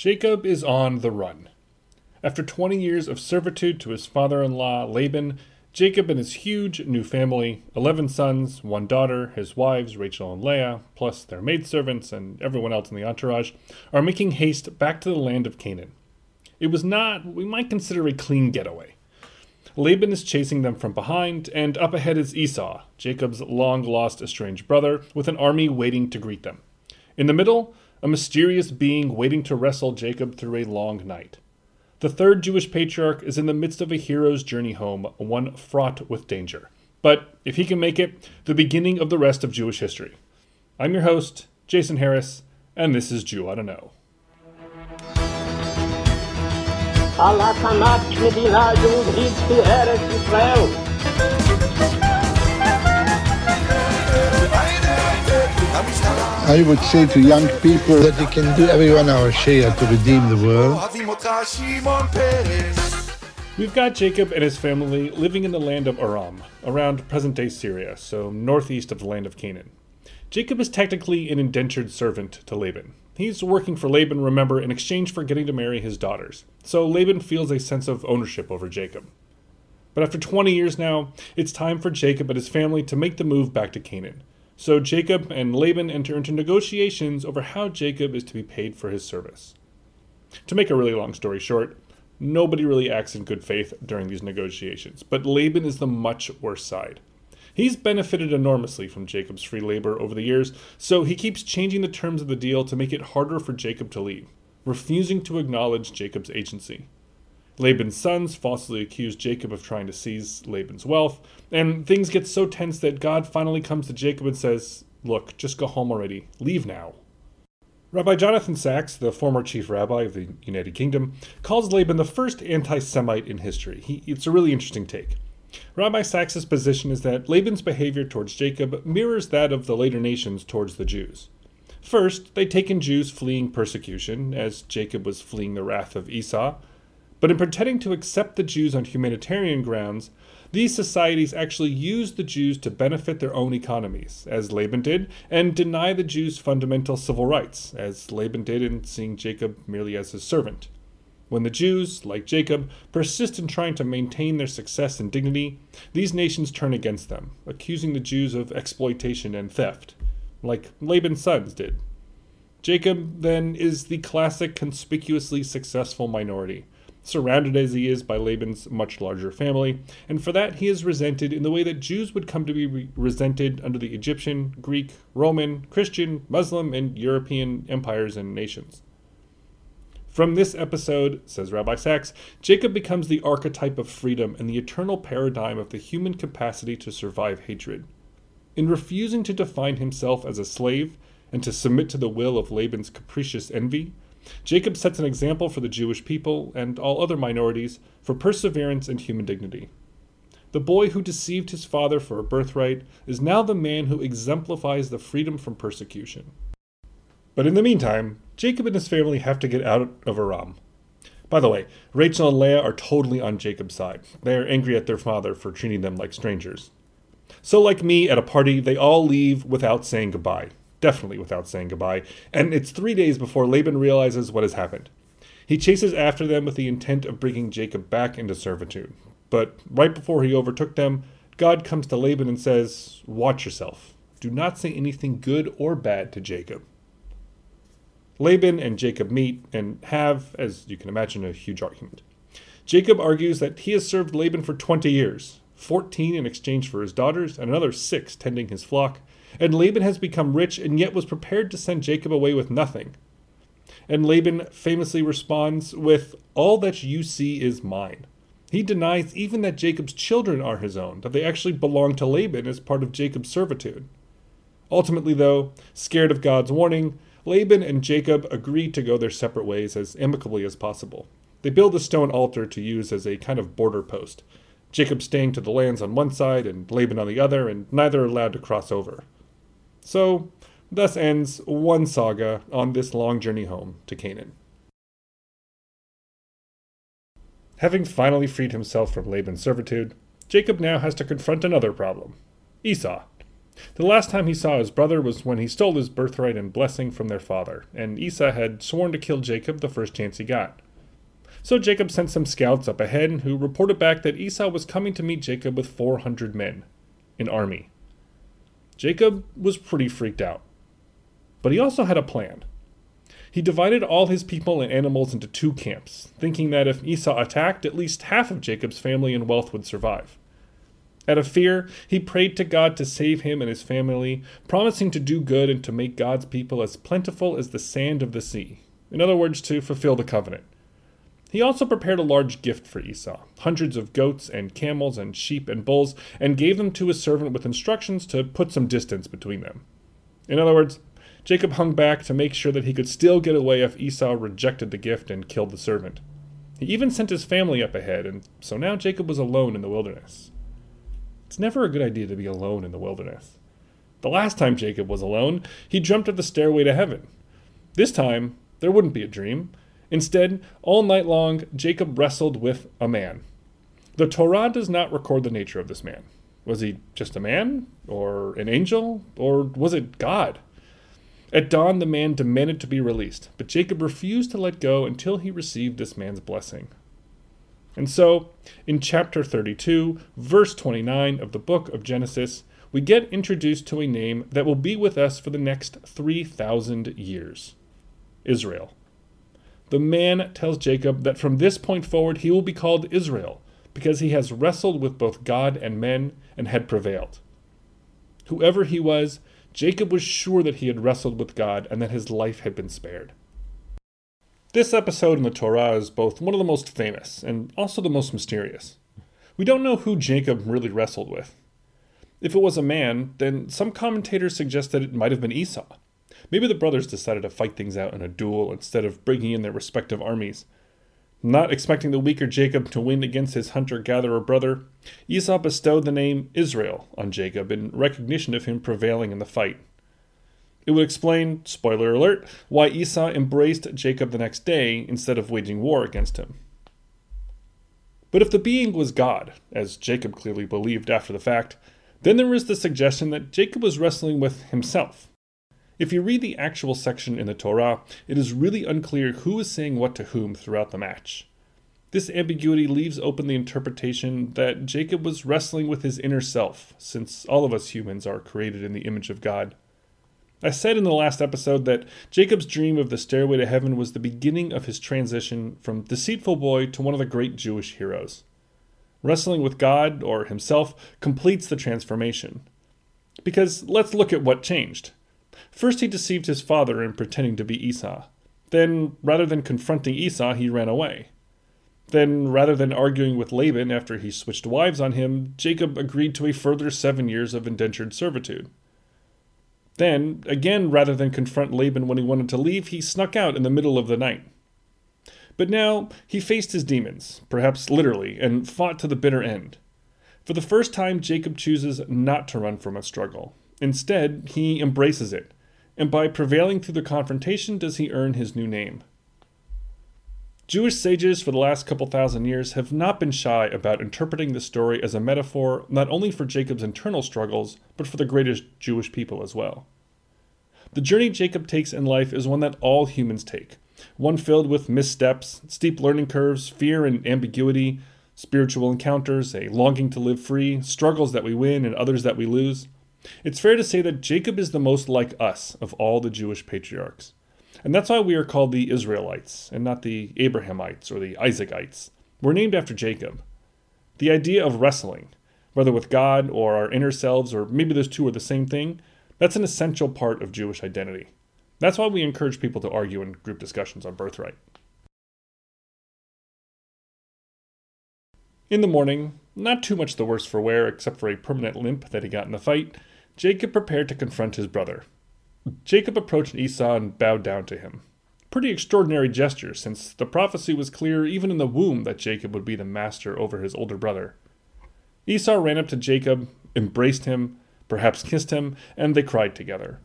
Jacob is on the run. After 20 years of servitude to his father in law, Laban, Jacob and his huge new family 11 sons, one daughter, his wives, Rachel and Leah, plus their maidservants and everyone else in the entourage are making haste back to the land of Canaan. It was not, what we might consider, a clean getaway. Laban is chasing them from behind, and up ahead is Esau, Jacob's long lost estranged brother, with an army waiting to greet them. In the middle, a mysterious being waiting to wrestle Jacob through a long night. The third Jewish patriarch is in the midst of a hero's journey home, one fraught with danger. But if he can make it, the beginning of the rest of Jewish history. I'm your host, Jason Harris, and this is Jew Oughta Know. I would say to young people that they can do everyone our share to redeem the world. We've got Jacob and his family living in the land of Aram, around present day Syria, so northeast of the land of Canaan. Jacob is technically an indentured servant to Laban. He's working for Laban, remember, in exchange for getting to marry his daughters. So Laban feels a sense of ownership over Jacob. But after 20 years now, it's time for Jacob and his family to make the move back to Canaan. So Jacob and Laban enter into negotiations over how Jacob is to be paid for his service. To make a really long story short, nobody really acts in good faith during these negotiations, but Laban is the much worse side. He's benefited enormously from Jacob's free labor over the years, so he keeps changing the terms of the deal to make it harder for Jacob to leave, refusing to acknowledge Jacob's agency. Laban's sons falsely accuse Jacob of trying to seize Laban's wealth, and things get so tense that God finally comes to Jacob and says, Look, just go home already. Leave now. Rabbi Jonathan Sacks, the former chief rabbi of the United Kingdom, calls Laban the first anti Semite in history. He, it's a really interesting take. Rabbi Sacks's position is that Laban's behavior towards Jacob mirrors that of the later nations towards the Jews. First, they take in Jews fleeing persecution, as Jacob was fleeing the wrath of Esau. But in pretending to accept the Jews on humanitarian grounds, these societies actually use the Jews to benefit their own economies, as Laban did, and deny the Jews fundamental civil rights, as Laban did in seeing Jacob merely as his servant. When the Jews, like Jacob, persist in trying to maintain their success and dignity, these nations turn against them, accusing the Jews of exploitation and theft, like Laban's sons did. Jacob, then, is the classic conspicuously successful minority surrounded as he is by Laban's much larger family, and for that he is resented in the way that Jews would come to be re- resented under the Egyptian, Greek, Roman, Christian, Muslim, and European empires and nations. From this episode, says Rabbi Sacks, Jacob becomes the archetype of freedom and the eternal paradigm of the human capacity to survive hatred. In refusing to define himself as a slave and to submit to the will of Laban's capricious envy, Jacob sets an example for the Jewish people and all other minorities for perseverance and human dignity. The boy who deceived his father for a birthright is now the man who exemplifies the freedom from persecution. But in the meantime, Jacob and his family have to get out of Aram. By the way, Rachel and Leah are totally on Jacob's side. They are angry at their father for treating them like strangers. So, like me at a party, they all leave without saying goodbye definitely without saying goodbye, and it's three days before Laban realizes what has happened. He chases after them with the intent of bringing Jacob back into servitude. But right before he overtook them, God comes to Laban and says, Watch yourself. Do not say anything good or bad to Jacob. Laban and Jacob meet and have, as you can imagine, a huge argument. Jacob argues that he has served Laban for 20 years, 14 in exchange for his daughters, and another six tending his flock, and Laban has become rich and yet was prepared to send Jacob away with nothing. And Laban famously responds with, All that you see is mine. He denies even that Jacob's children are his own, that they actually belong to Laban as part of Jacob's servitude. Ultimately, though, scared of God's warning, Laban and Jacob agree to go their separate ways as amicably as possible. They build a stone altar to use as a kind of border post, Jacob staying to the lands on one side and Laban on the other, and neither allowed to cross over. So, thus ends one saga on this long journey home to Canaan. Having finally freed himself from Laban's servitude, Jacob now has to confront another problem Esau. The last time he saw his brother was when he stole his birthright and blessing from their father, and Esau had sworn to kill Jacob the first chance he got. So Jacob sent some scouts up ahead who reported back that Esau was coming to meet Jacob with 400 men, an army. Jacob was pretty freaked out. But he also had a plan. He divided all his people and animals into two camps, thinking that if Esau attacked, at least half of Jacob's family and wealth would survive. Out of fear, he prayed to God to save him and his family, promising to do good and to make God's people as plentiful as the sand of the sea. In other words, to fulfill the covenant. He also prepared a large gift for Esau hundreds of goats and camels and sheep and bulls, and gave them to his servant with instructions to put some distance between them. In other words, Jacob hung back to make sure that he could still get away if Esau rejected the gift and killed the servant. He even sent his family up ahead, and so now Jacob was alone in the wilderness. It's never a good idea to be alone in the wilderness. The last time Jacob was alone, he dreamt of the stairway to heaven. This time, there wouldn't be a dream. Instead, all night long, Jacob wrestled with a man. The Torah does not record the nature of this man. Was he just a man? Or an angel? Or was it God? At dawn, the man demanded to be released, but Jacob refused to let go until he received this man's blessing. And so, in chapter 32, verse 29 of the book of Genesis, we get introduced to a name that will be with us for the next 3,000 years Israel the man tells Jacob that from this point forward he will be called Israel, because he has wrestled with both God and men and had prevailed. Whoever he was, Jacob was sure that he had wrestled with God and that his life had been spared. This episode in the Torah is both one of the most famous and also the most mysterious. We don't know who Jacob really wrestled with. If it was a man, then some commentators suggest that it might have been Esau. Maybe the brothers decided to fight things out in a duel instead of bringing in their respective armies. Not expecting the weaker Jacob to win against his hunter gatherer brother, Esau bestowed the name Israel on Jacob in recognition of him prevailing in the fight. It would explain, spoiler alert, why Esau embraced Jacob the next day instead of waging war against him. But if the being was God, as Jacob clearly believed after the fact, then there is the suggestion that Jacob was wrestling with himself, if you read the actual section in the Torah, it is really unclear who is saying what to whom throughout the match. This ambiguity leaves open the interpretation that Jacob was wrestling with his inner self, since all of us humans are created in the image of God. I said in the last episode that Jacob's dream of the stairway to heaven was the beginning of his transition from deceitful boy to one of the great Jewish heroes. Wrestling with God, or himself, completes the transformation. Because let's look at what changed. First, he deceived his father in pretending to be Esau. Then, rather than confronting Esau, he ran away. Then, rather than arguing with Laban after he switched wives on him, Jacob agreed to a further seven years of indentured servitude. Then, again, rather than confront Laban when he wanted to leave, he snuck out in the middle of the night. But now he faced his demons, perhaps literally, and fought to the bitter end. For the first time, Jacob chooses not to run from a struggle. Instead, he embraces it, and by prevailing through the confrontation does he earn his new name. Jewish sages for the last couple thousand years have not been shy about interpreting the story as a metaphor not only for Jacob's internal struggles, but for the greatest Jewish people as well. The journey Jacob takes in life is one that all humans take, one filled with missteps, steep learning curves, fear and ambiguity, spiritual encounters, a longing to live free, struggles that we win and others that we lose. It's fair to say that Jacob is the most like us of all the Jewish patriarchs. And that's why we are called the Israelites and not the Abrahamites or the Isaacites. We're named after Jacob. The idea of wrestling, whether with God or our inner selves, or maybe those two are the same thing, that's an essential part of Jewish identity. That's why we encourage people to argue in group discussions on birthright. In the morning, not too much the worse for wear except for a permanent limp that he got in the fight, Jacob prepared to confront his brother. Jacob approached Esau and bowed down to him. Pretty extraordinary gesture, since the prophecy was clear even in the womb that Jacob would be the master over his older brother. Esau ran up to Jacob, embraced him, perhaps kissed him, and they cried together.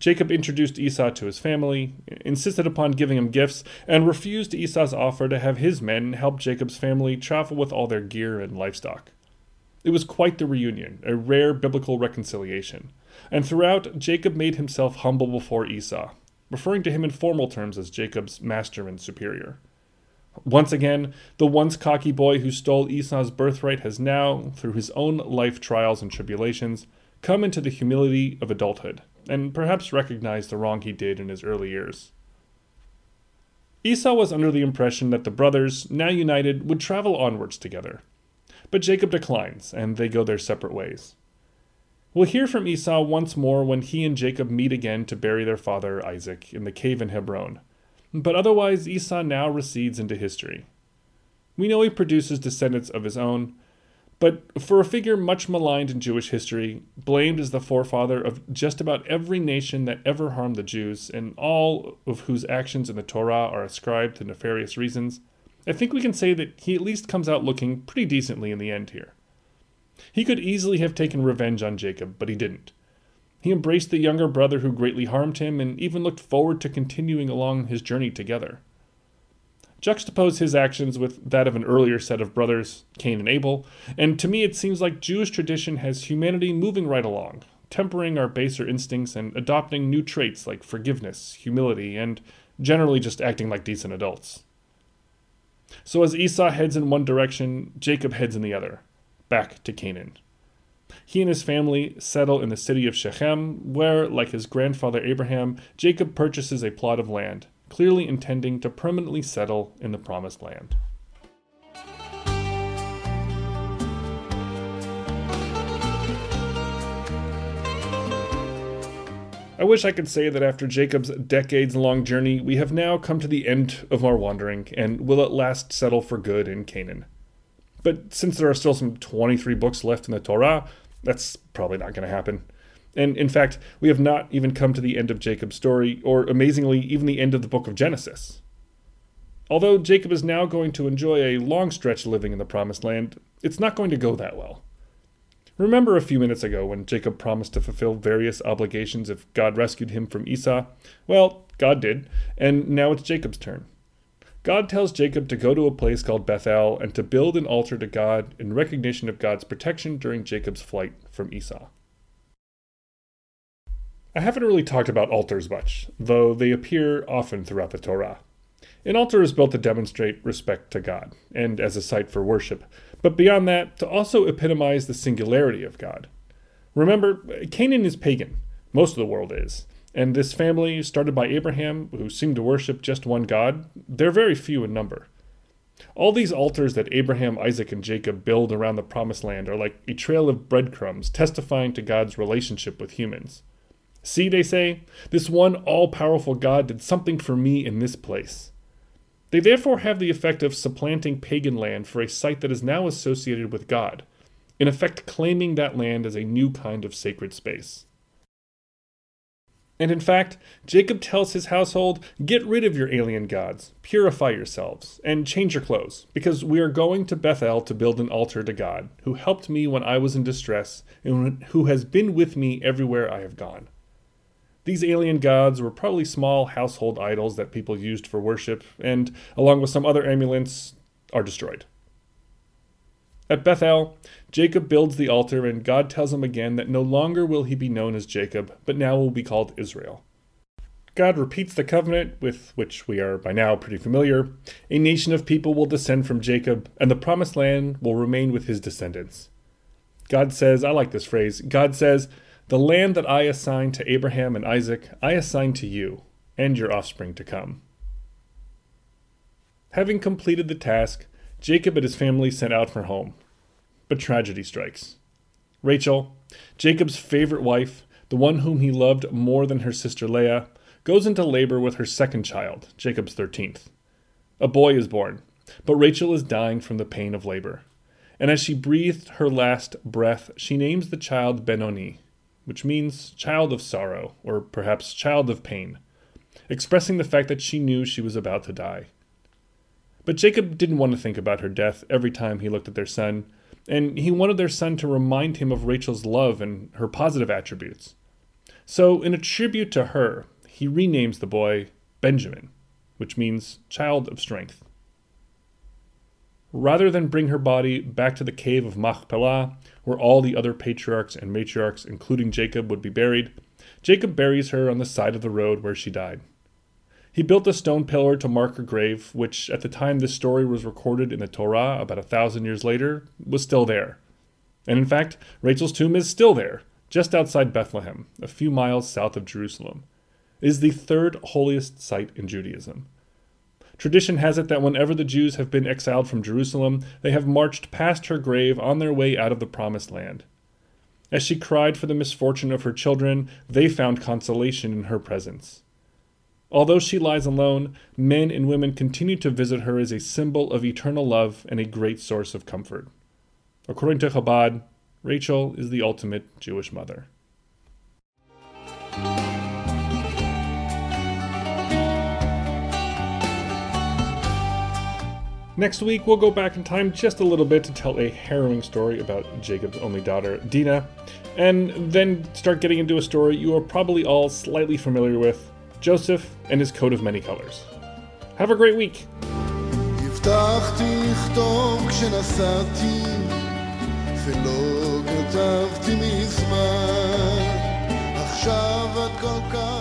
Jacob introduced Esau to his family, insisted upon giving him gifts, and refused Esau's offer to have his men help Jacob's family travel with all their gear and livestock. It was quite the reunion, a rare biblical reconciliation. And throughout, Jacob made himself humble before Esau, referring to him in formal terms as Jacob's master and superior. Once again, the once cocky boy who stole Esau's birthright has now, through his own life trials and tribulations, come into the humility of adulthood, and perhaps recognized the wrong he did in his early years. Esau was under the impression that the brothers, now united, would travel onwards together. But Jacob declines, and they go their separate ways. We'll hear from Esau once more when he and Jacob meet again to bury their father Isaac in the cave in Hebron. But otherwise, Esau now recedes into history. We know he produces descendants of his own, but for a figure much maligned in Jewish history, blamed as the forefather of just about every nation that ever harmed the Jews, and all of whose actions in the Torah are ascribed to nefarious reasons, I think we can say that he at least comes out looking pretty decently in the end here. He could easily have taken revenge on Jacob, but he didn't. He embraced the younger brother who greatly harmed him and even looked forward to continuing along his journey together. Juxtapose his actions with that of an earlier set of brothers, Cain and Abel, and to me it seems like Jewish tradition has humanity moving right along, tempering our baser instincts and adopting new traits like forgiveness, humility, and generally just acting like decent adults. So as Esau heads in one direction, Jacob heads in the other, back to Canaan. He and his family settle in the city of Shechem, where, like his grandfather Abraham, Jacob purchases a plot of land, clearly intending to permanently settle in the Promised Land. I wish I could say that after Jacob's decades long journey, we have now come to the end of our wandering and will at last settle for good in Canaan. But since there are still some 23 books left in the Torah, that's probably not going to happen. And in fact, we have not even come to the end of Jacob's story, or amazingly, even the end of the book of Genesis. Although Jacob is now going to enjoy a long stretch living in the Promised Land, it's not going to go that well. Remember a few minutes ago when Jacob promised to fulfill various obligations if God rescued him from Esau? Well, God did, and now it's Jacob's turn. God tells Jacob to go to a place called Bethel and to build an altar to God in recognition of God's protection during Jacob's flight from Esau. I haven't really talked about altars much, though they appear often throughout the Torah. An altar is built to demonstrate respect to God and as a site for worship, but beyond that, to also epitomize the singularity of God. Remember, Canaan is pagan, most of the world is, and this family, started by Abraham, who seemed to worship just one God, they're very few in number. All these altars that Abraham, Isaac, and Jacob build around the Promised Land are like a trail of breadcrumbs testifying to God's relationship with humans. See, they say, this one all powerful God did something for me in this place. They therefore have the effect of supplanting pagan land for a site that is now associated with God, in effect claiming that land as a new kind of sacred space. And in fact, Jacob tells his household, Get rid of your alien gods, purify yourselves, and change your clothes, because we are going to Bethel to build an altar to God, who helped me when I was in distress, and who has been with me everywhere I have gone. These alien gods were probably small household idols that people used for worship, and, along with some other amulets, are destroyed. At Bethel, Jacob builds the altar, and God tells him again that no longer will he be known as Jacob, but now will be called Israel. God repeats the covenant, with which we are by now pretty familiar. A nation of people will descend from Jacob, and the promised land will remain with his descendants. God says, I like this phrase, God says, the land that I assigned to Abraham and Isaac, I assign to you and your offspring to come. Having completed the task, Jacob and his family set out for home. But tragedy strikes. Rachel, Jacob's favorite wife, the one whom he loved more than her sister Leah, goes into labor with her second child, Jacob's 13th. A boy is born, but Rachel is dying from the pain of labor. And as she breathed her last breath, she names the child Benoni, which means child of sorrow, or perhaps child of pain, expressing the fact that she knew she was about to die. But Jacob didn't want to think about her death every time he looked at their son, and he wanted their son to remind him of Rachel's love and her positive attributes. So, in a tribute to her, he renames the boy Benjamin, which means child of strength. Rather than bring her body back to the cave of Machpelah, where all the other patriarchs and matriarchs, including Jacob, would be buried, Jacob buries her on the side of the road where she died. He built a stone pillar to mark her grave, which, at the time this story was recorded in the Torah, about a thousand years later, was still there. And in fact, Rachel's tomb is still there, just outside Bethlehem, a few miles south of Jerusalem. It is the third holiest site in Judaism. Tradition has it that whenever the Jews have been exiled from Jerusalem, they have marched past her grave on their way out of the Promised Land. As she cried for the misfortune of her children, they found consolation in her presence. Although she lies alone, men and women continue to visit her as a symbol of eternal love and a great source of comfort. According to Chabad, Rachel is the ultimate Jewish mother. Next week, we'll go back in time just a little bit to tell a harrowing story about Jacob's only daughter, Dina, and then start getting into a story you are probably all slightly familiar with Joseph and his coat of many colors. Have a great week! עכשיו את כל כך...